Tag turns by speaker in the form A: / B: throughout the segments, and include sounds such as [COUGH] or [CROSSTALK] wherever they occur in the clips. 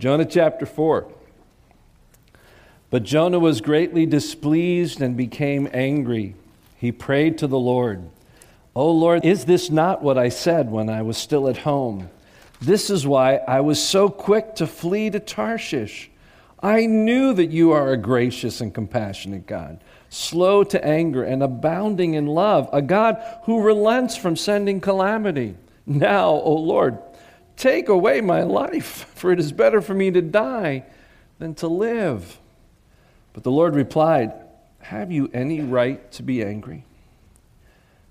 A: Jonah chapter 4. But Jonah was greatly displeased and became angry. He prayed to the Lord, O Lord, is this not what I said when I was still at home? This is why I was so quick to flee to Tarshish. I knew that you are a gracious and compassionate God, slow to anger and abounding in love, a God who relents from sending calamity. Now, O Lord, Take away my life, [LAUGHS] for it is better for me to die than to live. But the Lord replied, Have you any right to be angry?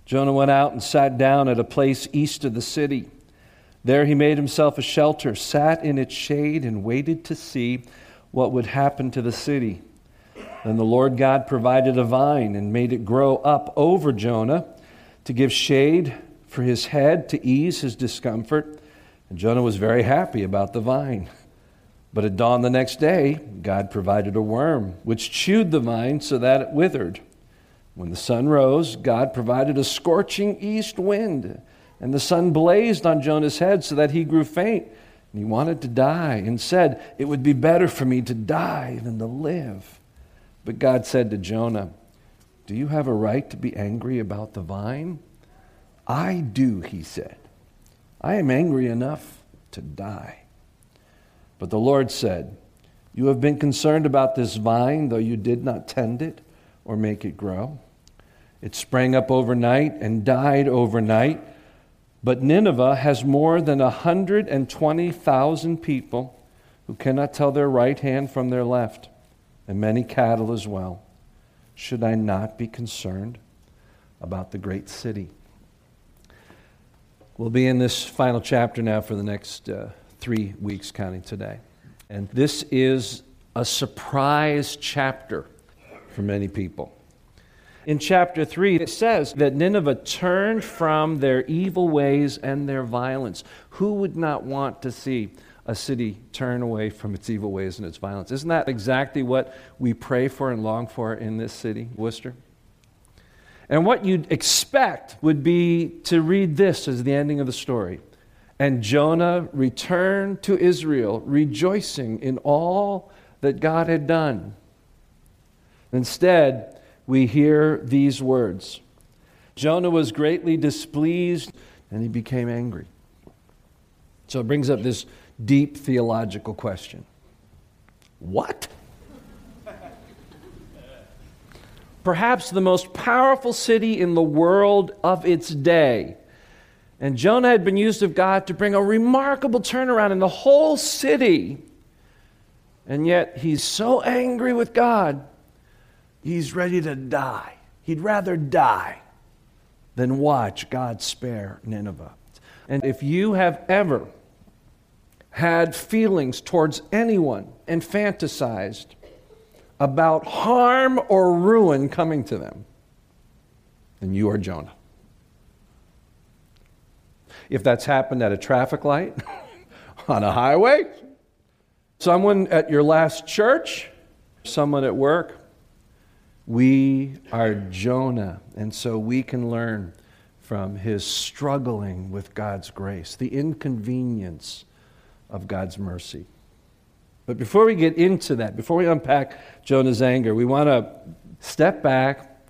A: Jonah went out and sat down at a place east of the city. There he made himself a shelter, sat in its shade, and waited to see what would happen to the city. Then the Lord God provided a vine and made it grow up over Jonah to give shade for his head to ease his discomfort. And Jonah was very happy about the vine. But at dawn the next day, God provided a worm, which chewed the vine so that it withered. When the sun rose, God provided a scorching east wind, and the sun blazed on Jonah's head so that he grew faint. And he wanted to die and said, It would be better for me to die than to live. But God said to Jonah, Do you have a right to be angry about the vine? I do, he said. I am angry enough to die. But the Lord said, You have been concerned about this vine, though you did not tend it or make it grow. It sprang up overnight and died overnight. But Nineveh has more than 120,000 people who cannot tell their right hand from their left, and many cattle as well. Should I not be concerned about the great city? We'll be in this final chapter now for the next uh, three weeks, counting today. And this is a surprise chapter for many people. In chapter 3, it says that Nineveh turned from their evil ways and their violence. Who would not want to see a city turn away from its evil ways and its violence? Isn't that exactly what we pray for and long for in this city, Worcester? And what you'd expect would be to read this as the ending of the story. And Jonah returned to Israel, rejoicing in all that God had done. Instead, we hear these words Jonah was greatly displeased and he became angry. So it brings up this deep theological question What? Perhaps the most powerful city in the world of its day. And Jonah had been used of God to bring a remarkable turnaround in the whole city. And yet he's so angry with God, he's ready to die. He'd rather die than watch God spare Nineveh. And if you have ever had feelings towards anyone and fantasized about harm or ruin coming to them, then you are Jonah. If that's happened at a traffic light, [LAUGHS] on a highway, someone at your last church, someone at work, we are Jonah. And so we can learn from his struggling with God's grace, the inconvenience of God's mercy. But before we get into that, before we unpack Jonah's anger, we want to step back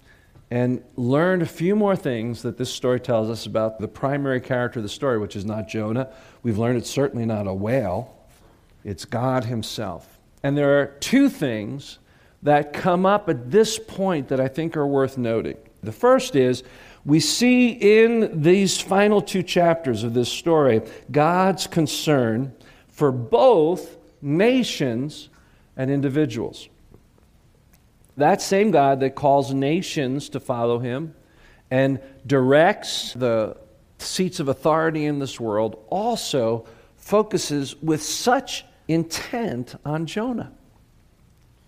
A: and learn a few more things that this story tells us about the primary character of the story, which is not Jonah. We've learned it's certainly not a whale, it's God Himself. And there are two things that come up at this point that I think are worth noting. The first is we see in these final two chapters of this story God's concern for both nations and individuals. That same God that calls nations to follow him and directs the seats of authority in this world also focuses with such intent on Jonah.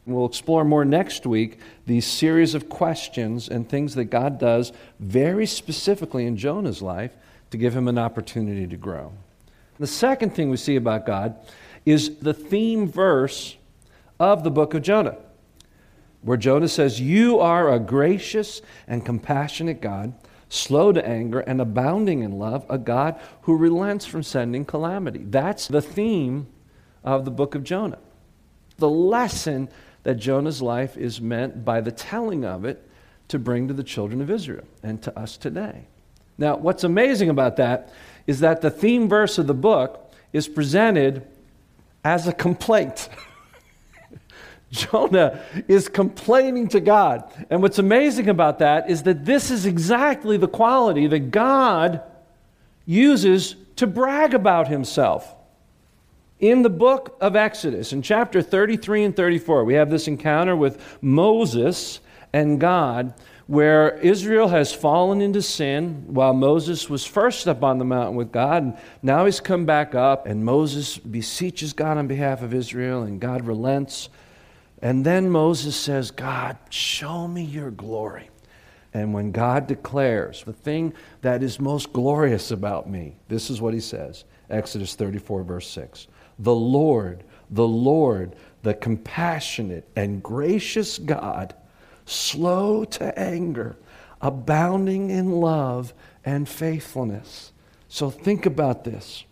A: We'll explore more next week these series of questions and things that God does very specifically in Jonah's life to give him an opportunity to grow. The second thing we see about God is the theme verse of the book of Jonah, where Jonah says, You are a gracious and compassionate God, slow to anger and abounding in love, a God who relents from sending calamity. That's the theme of the book of Jonah. The lesson that Jonah's life is meant by the telling of it to bring to the children of Israel and to us today. Now, what's amazing about that is that the theme verse of the book is presented as a complaint. [LAUGHS] Jonah is complaining to God. And what's amazing about that is that this is exactly the quality that God uses to brag about himself. In the book of Exodus, in chapter 33 and 34, we have this encounter with Moses and God where Israel has fallen into sin while Moses was first up on the mountain with God. And now he's come back up, and Moses beseeches God on behalf of Israel, and God relents. And then Moses says, God, show me your glory. And when God declares the thing that is most glorious about me, this is what he says Exodus 34, verse 6 the Lord, the Lord, the compassionate and gracious God, slow to anger, abounding in love and faithfulness. So think about this.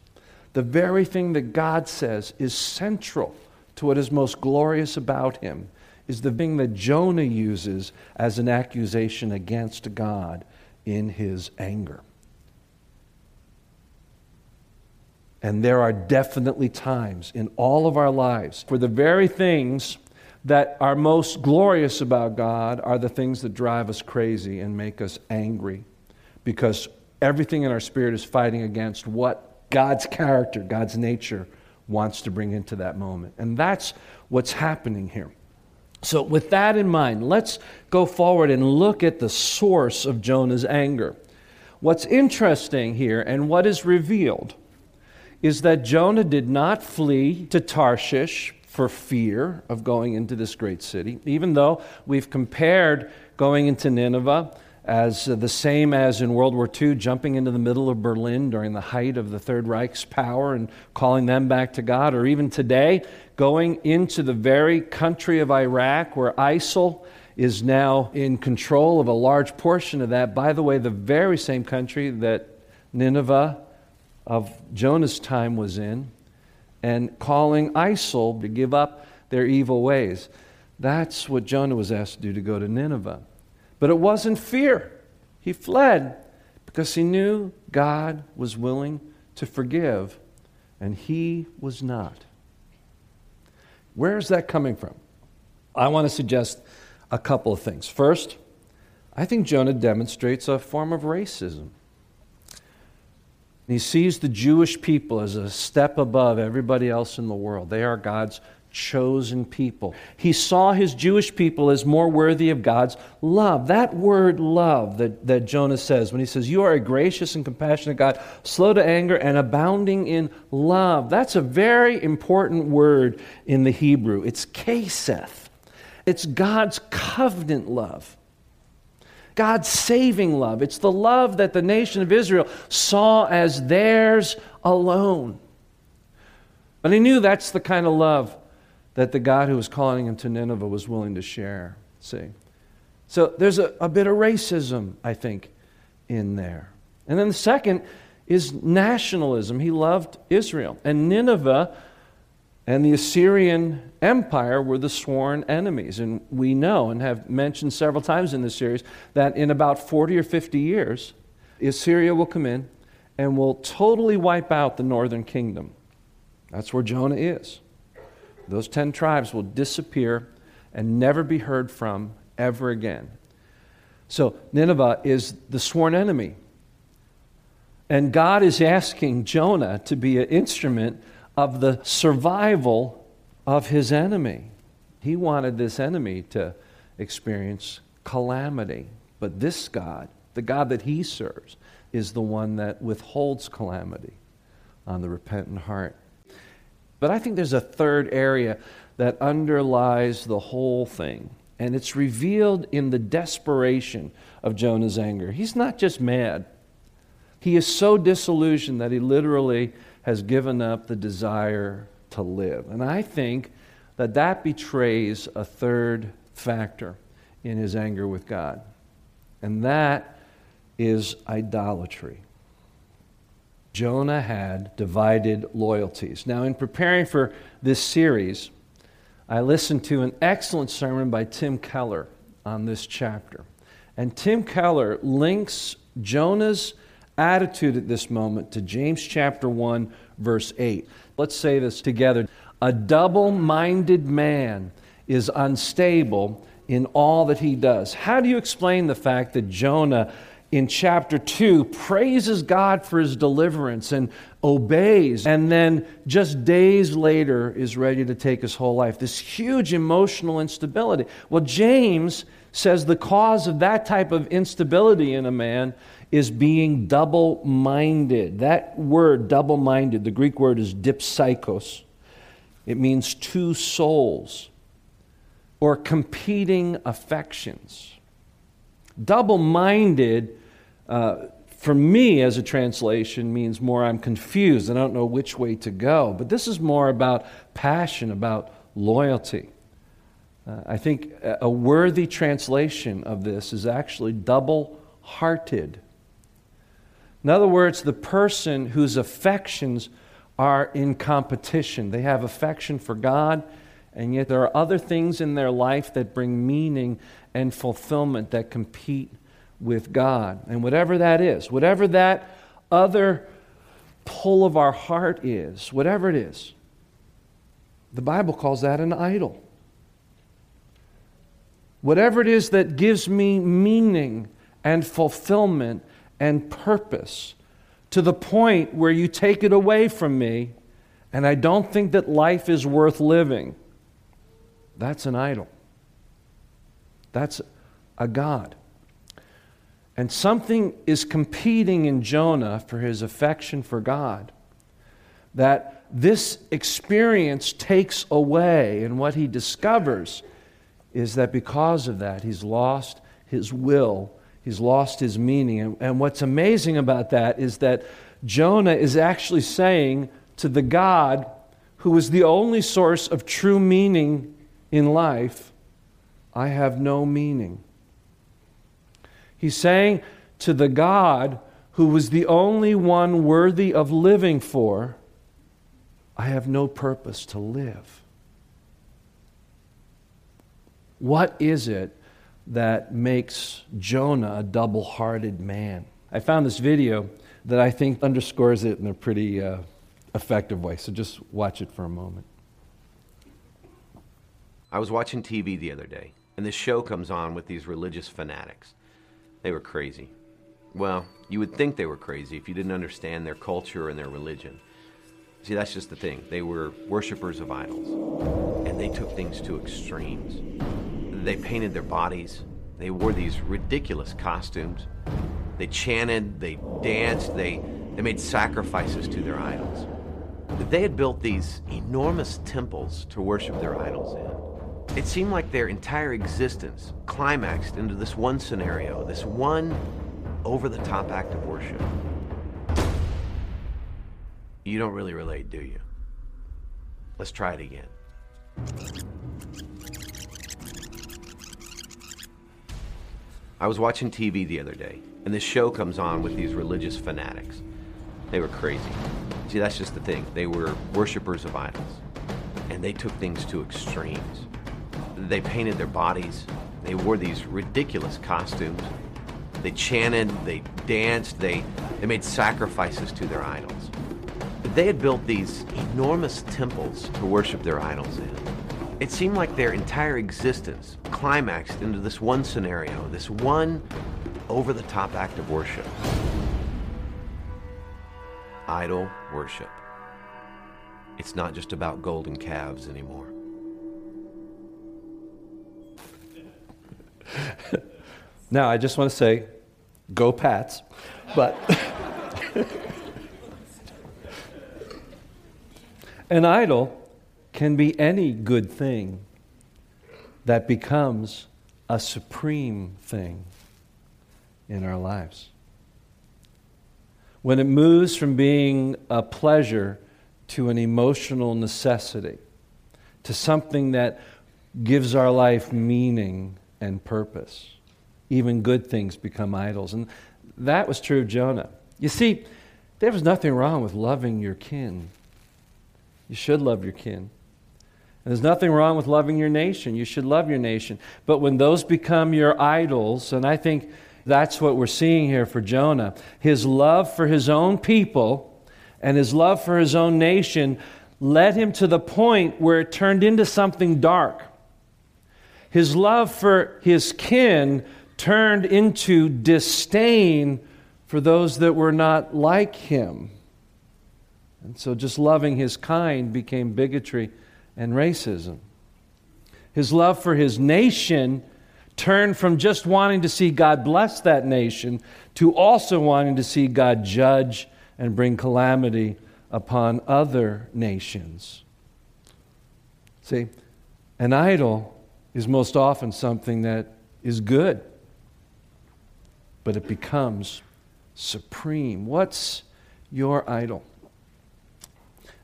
A: The very thing that God says is central to what is most glorious about him is the thing that Jonah uses as an accusation against God in his anger. And there are definitely times in all of our lives where the very things that are most glorious about God are the things that drive us crazy and make us angry because everything in our spirit is fighting against what God's character, God's nature wants to bring into that moment. And that's what's happening here. So, with that in mind, let's go forward and look at the source of Jonah's anger. What's interesting here and what is revealed is that Jonah did not flee to Tarshish for fear of going into this great city, even though we've compared going into Nineveh as uh, the same as in World War II, jumping into the middle of Berlin during the height of the Third Reich's power and calling them back to God, or even today, going into the very country of Iraq where ISIL is now in control of a large portion of that. By the way, the very same country that Nineveh of Jonah's time was in and calling ISIL to give up their evil ways. That's what Jonah was asked to do to go to Nineveh. But it wasn't fear. He fled because he knew God was willing to forgive, and he was not. Where is that coming from? I want to suggest a couple of things. First, I think Jonah demonstrates a form of racism. And he sees the Jewish people as a step above everybody else in the world. They are God's chosen people. He saw his Jewish people as more worthy of God's love. That word love that, that Jonah says when he says, You are a gracious and compassionate God, slow to anger and abounding in love. That's a very important word in the Hebrew. It's chesed, it's God's covenant love. God's saving love. It's the love that the nation of Israel saw as theirs alone. But he knew that's the kind of love that the God who was calling him to Nineveh was willing to share. See? So there's a, a bit of racism, I think, in there. And then the second is nationalism. He loved Israel. And Nineveh and the Assyrian Empire were the sworn enemies. And we know and have mentioned several times in this series that in about 40 or 50 years, Assyria will come in and will totally wipe out the northern kingdom. That's where Jonah is. Those 10 tribes will disappear and never be heard from ever again. So, Nineveh is the sworn enemy. And God is asking Jonah to be an instrument of the survival of his enemy. He wanted this enemy to experience calamity. But this God, the God that he serves, is the one that withholds calamity on the repentant heart. But I think there's a third area that underlies the whole thing, and it's revealed in the desperation of Jonah's anger. He's not just mad, he is so disillusioned that he literally has given up the desire to live. And I think that that betrays a third factor in his anger with God, and that is idolatry. Jonah had divided loyalties. Now, in preparing for this series, I listened to an excellent sermon by Tim Keller on this chapter. And Tim Keller links Jonah's attitude at this moment to James chapter 1, verse 8. Let's say this together. A double minded man is unstable in all that he does. How do you explain the fact that Jonah in chapter 2 praises God for his deliverance and obeys, and then just days later is ready to take his whole life? This huge emotional instability. Well, James says the cause of that type of instability in a man is being double minded. That word, double minded, the Greek word is dipsychos. It means two souls or competing affections. Double minded, uh, for me as a translation, means more I'm confused. I don't know which way to go. But this is more about passion, about loyalty. Uh, I think a worthy translation of this is actually double hearted. In other words, the person whose affections are in competition. They have affection for God, and yet there are other things in their life that bring meaning and fulfillment that compete with God. And whatever that is, whatever that other pull of our heart is, whatever it is, the Bible calls that an idol. Whatever it is that gives me meaning and fulfillment and purpose to the point where you take it away from me and I don't think that life is worth living, that's an idol. That's a God. And something is competing in Jonah for his affection for God that this experience takes away. And what he discovers is that because of that, he's lost his will, he's lost his meaning. And, and what's amazing about that is that Jonah is actually saying to the God who is the only source of true meaning in life, I have no meaning. He's saying to the God who was the only one worthy of living for, I have no purpose to live. What is it that makes Jonah a double hearted man? I found this video that I think underscores it in a pretty uh, effective way. So just watch it for a moment.
B: I was watching TV the other day, and this show comes on with these religious fanatics. They were crazy. Well, you would think they were crazy if you didn't understand their culture and their religion. See, that's just the thing. They were worshippers of idols, and they took things to extremes. They painted their bodies, they wore these ridiculous costumes, they chanted, they danced, they, they made sacrifices to their idols. They had built these enormous temples to worship their idols in. It seemed like their entire existence climaxed into this one scenario, this one over the top act of worship. You don't really relate, do you? Let's try it again. I was watching TV the other day, and this show comes on with these religious fanatics. They were crazy. See, that's just the thing. They were worshippers of idols, and they took things to extremes. They painted their bodies, they wore these ridiculous costumes, they chanted, they danced, they, they made sacrifices to their idols. They had built these enormous temples to worship their idols in. It seemed like their entire existence climaxed into this one scenario, this one over the top act of worship idol worship. It's not just about golden calves anymore. [LAUGHS]
A: now, I just want to say, go Pats, but. [LAUGHS] An idol can be any good thing that becomes a supreme thing in our lives. When it moves from being a pleasure to an emotional necessity, to something that gives our life meaning and purpose, even good things become idols. And that was true of Jonah. You see, there was nothing wrong with loving your kin. You should love your kin. There's nothing wrong with loving your nation. You should love your nation. But when those become your idols, and I think that's what we're seeing here for Jonah, his love for his own people and his love for his own nation led him to the point where it turned into something dark. His love for his kin turned into disdain for those that were not like him. And so just loving his kind became bigotry and racism. His love for his nation turned from just wanting to see God bless that nation to also wanting to see God judge and bring calamity upon other nations. See, an idol is most often something that is good, but it becomes supreme. What's your idol?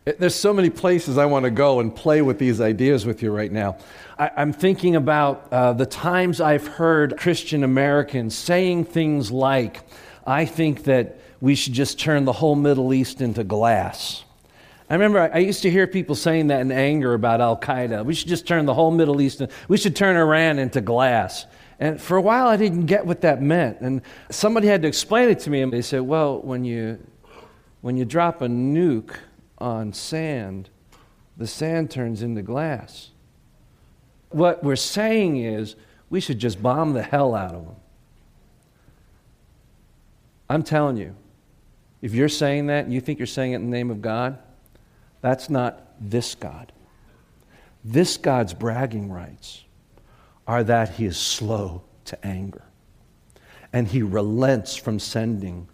A: There's so many places I want to go and play with these ideas with you right now. I, am thinking about uh, the times I've heard Christian Americans saying things like, I think that we should just turn the whole Middle East into glass. I remember I used to hear people saying that in anger about Al Qaeda. We should just turn the whole Middle East, we should turn Iran into glass. And for a while, I didn't get what that meant. And somebody had to explain it to me. And they said, well, when you, when you drop a nuke on sand, the sand turns into glass. What we're saying is we should just bomb the hell out of them. I'm telling you, if you're saying that and you think you're saying it in the name of God, that's not this God. This God's bragging rights are that he is slow to anger and he relents from sending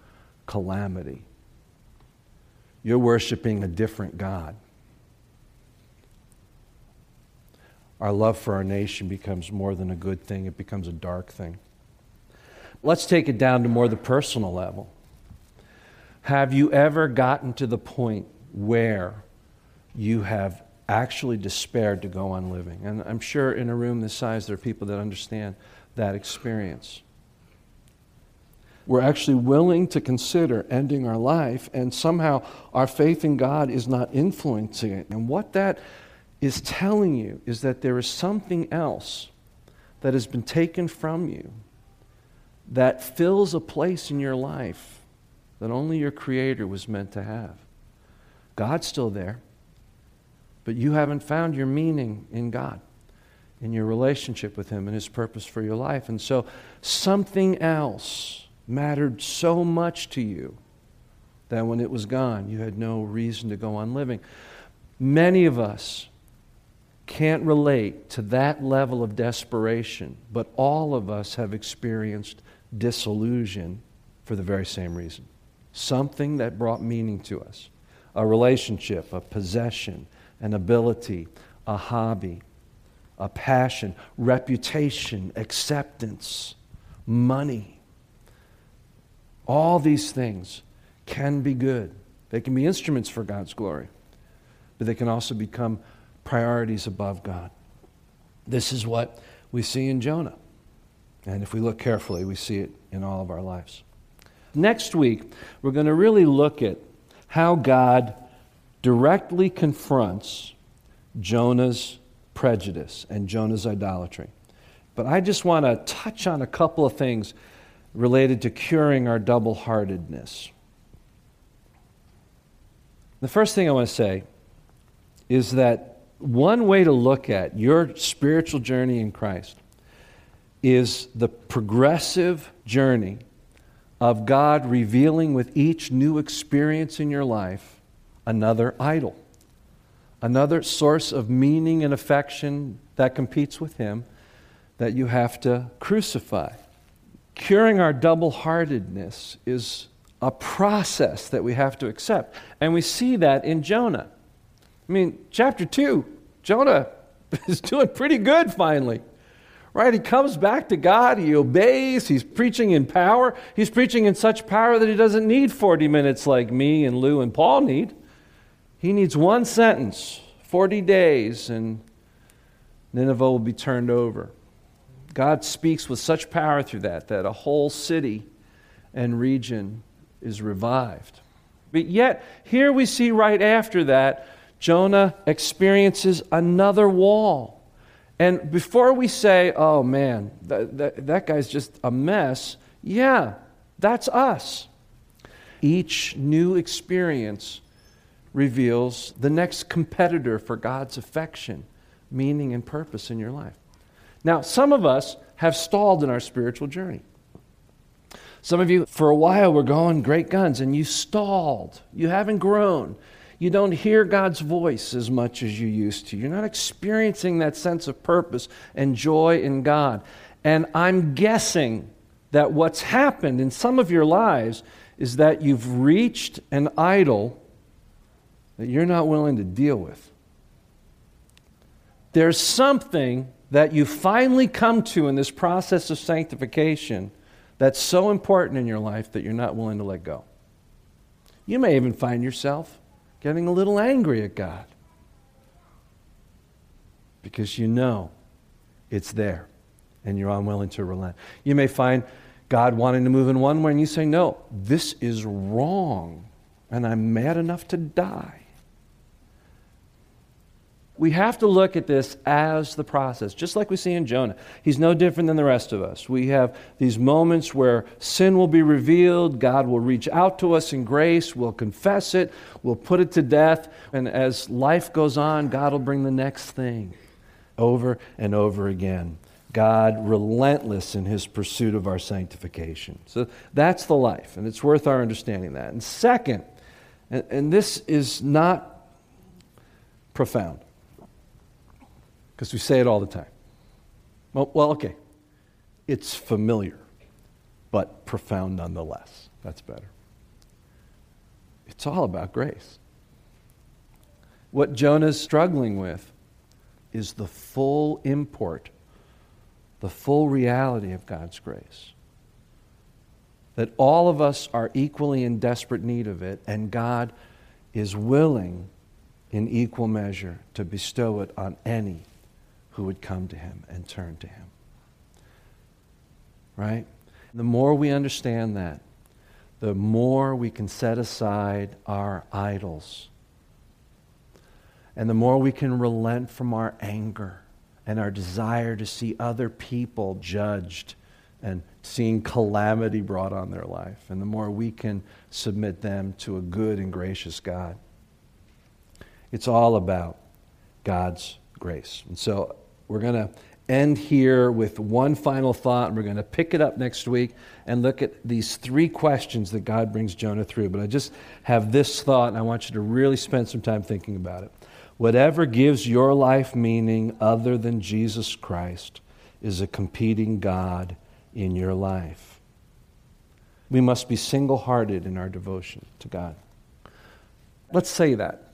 A: calamity. You're worshiping a different God. Our love for our nation becomes more than a good thing, it becomes a dark thing. Let's take it down to more the personal level. Have you ever gotten to the point where you have actually despaired to go on living? And I'm sure in a room this size there are people that understand that experience we're actually willing to consider ending our life, and somehow our faith in God is not influencing it. And what that is telling you is that there is something else that has been taken from you that fills a place in your life that only your Creator was meant to have. God's still there, but you haven't found your meaning in God, in your relationship with Him, and His purpose for your life. And so something else mattered so much to you that when it was gone, you had no reason to go on living. Many of us can't relate to that level of desperation, but all of us have experienced disillusion for the very same reason. Something that brought meaning to us a relationship, a possession, an ability, a hobby, a passion, reputation, acceptance, money. All these things can be good. They can be instruments for God's glory, but they can also become priorities above God. This is what we see in Jonah. And if we look carefully, we see it in all of our lives. Next week, we're going to really look at how God directly confronts Jonah's prejudice and Jonah's idolatry. But I just want to touch on a couple of things related to curing our double heartedness. The first thing I want to say is that one way to look at your spiritual journey in Christ is the progressive journey of God revealing with each new experience in your life another idol, another source of meaning and affection that competes with Him that you have to crucify. Curing our double heartedness is a process that we have to accept. And we see that in Jonah. I mean, chapter 2, Jonah [LAUGHS] is doing pretty good finally. Right? He comes back to God, he obeys, he's preaching in power. He's preaching in such power that he doesn't need 40 minutes like me and Lou and Paul need. He needs one sentence, 40 days, and Nineveh will be turned over. God speaks with such power through that that a whole city and region is revived. But yet, here we see right after that, Jonah experiences another wall. And before we say, oh man, that, that, that guy's just a mess, yeah, that's us. Each new experience reveals the next competitor for God's affection, meaning, and purpose in your life. Now, some of us have stalled in our spiritual journey. Some of you, for a while, were going great guns and you stalled. You haven't grown. You don't hear God's voice as much as you used to. You're not experiencing that sense of purpose and joy in God. And I'm guessing that what's happened in some of your lives is that you've reached an idol that you're not willing to deal with. There's something that you finally come to in this process of sanctification that's so important in your life that you're not willing to let go. You may even find yourself getting a little angry at God because you know it's there and you're unwilling to relent. You may find God wanting to move in one way and you say, No, this is wrong and I'm mad enough to die we have to look at this as the process, just like we see in Jonah. He's no different than the rest of us. We have these moments where sin will be revealed, God will reach out to us in grace, we'll confess it, we'll put it to death, and as life goes on, God will bring the next thing over and over again. God relentless in his pursuit of our sanctification. So that's the life, and it's worth our understanding that. And second, and, and this is not profound because we say it all the time. Well, well, okay. It's familiar, but profound nonetheless. That's better. It's all about grace. What Jonah's struggling with is the full import, the full reality of God's grace. That all of us are equally in desperate need of it, and God is willing in equal measure to bestow it on any who would come to him and turn to him. Right? The more we understand that, the more we can set aside our idols. And the more we can relent from our anger and our desire to see other people judged and seeing calamity brought on their life. And the more we can submit them to a good and gracious God. It's all about God's grace. And so we're going to end here with one final thought, and we're going to pick it up next week and look at these three questions that God brings Jonah through. But I just have this thought, and I want you to really spend some time thinking about it. Whatever gives your life meaning other than Jesus Christ is a competing God in your life. We must be single hearted in our devotion to God. Let's say that.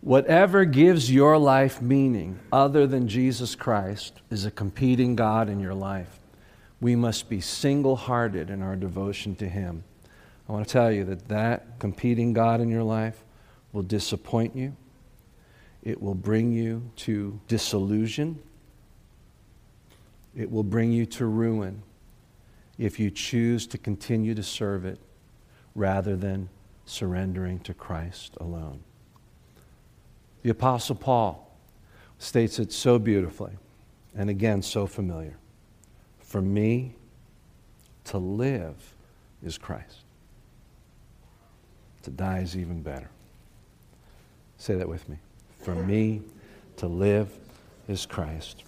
A: Whatever gives your life meaning other than Jesus Christ is a competing God in your life. We must be single hearted in our devotion to Him. I want to tell you that that competing God in your life will disappoint you, it will bring you to disillusion, it will bring you to ruin if you choose to continue to serve it rather than surrendering to Christ alone. The Apostle Paul states it so beautifully, and again, so familiar. For me, to live is Christ. To die is even better. Say that with me. For me, to live is Christ,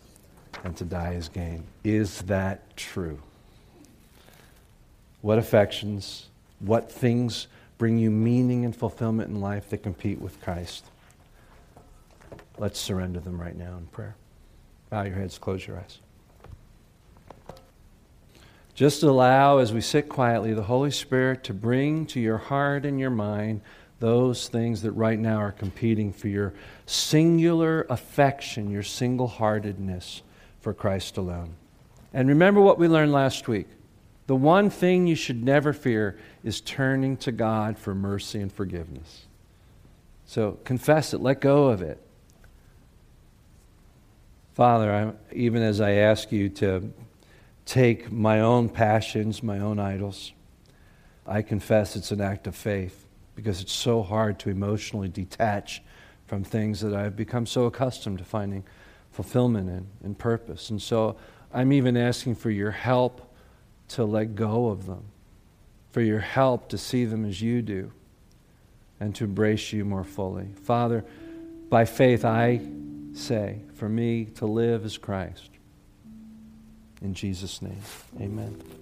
A: and to die is gain. Is that true? What affections, what things bring you meaning and fulfillment in life that compete with Christ? Let's surrender them right now in prayer. Bow your heads, close your eyes. Just allow, as we sit quietly, the Holy Spirit to bring to your heart and your mind those things that right now are competing for your singular affection, your single heartedness for Christ alone. And remember what we learned last week. The one thing you should never fear is turning to God for mercy and forgiveness. So confess it, let go of it. Father, I, even as I ask you to take my own passions, my own idols, I confess it's an act of faith because it's so hard to emotionally detach from things that I've become so accustomed to finding fulfillment in and purpose. And so I'm even asking for your help to let go of them, for your help to see them as you do, and to embrace you more fully. Father, by faith, I say, for me to live is Christ. In Jesus' name, amen.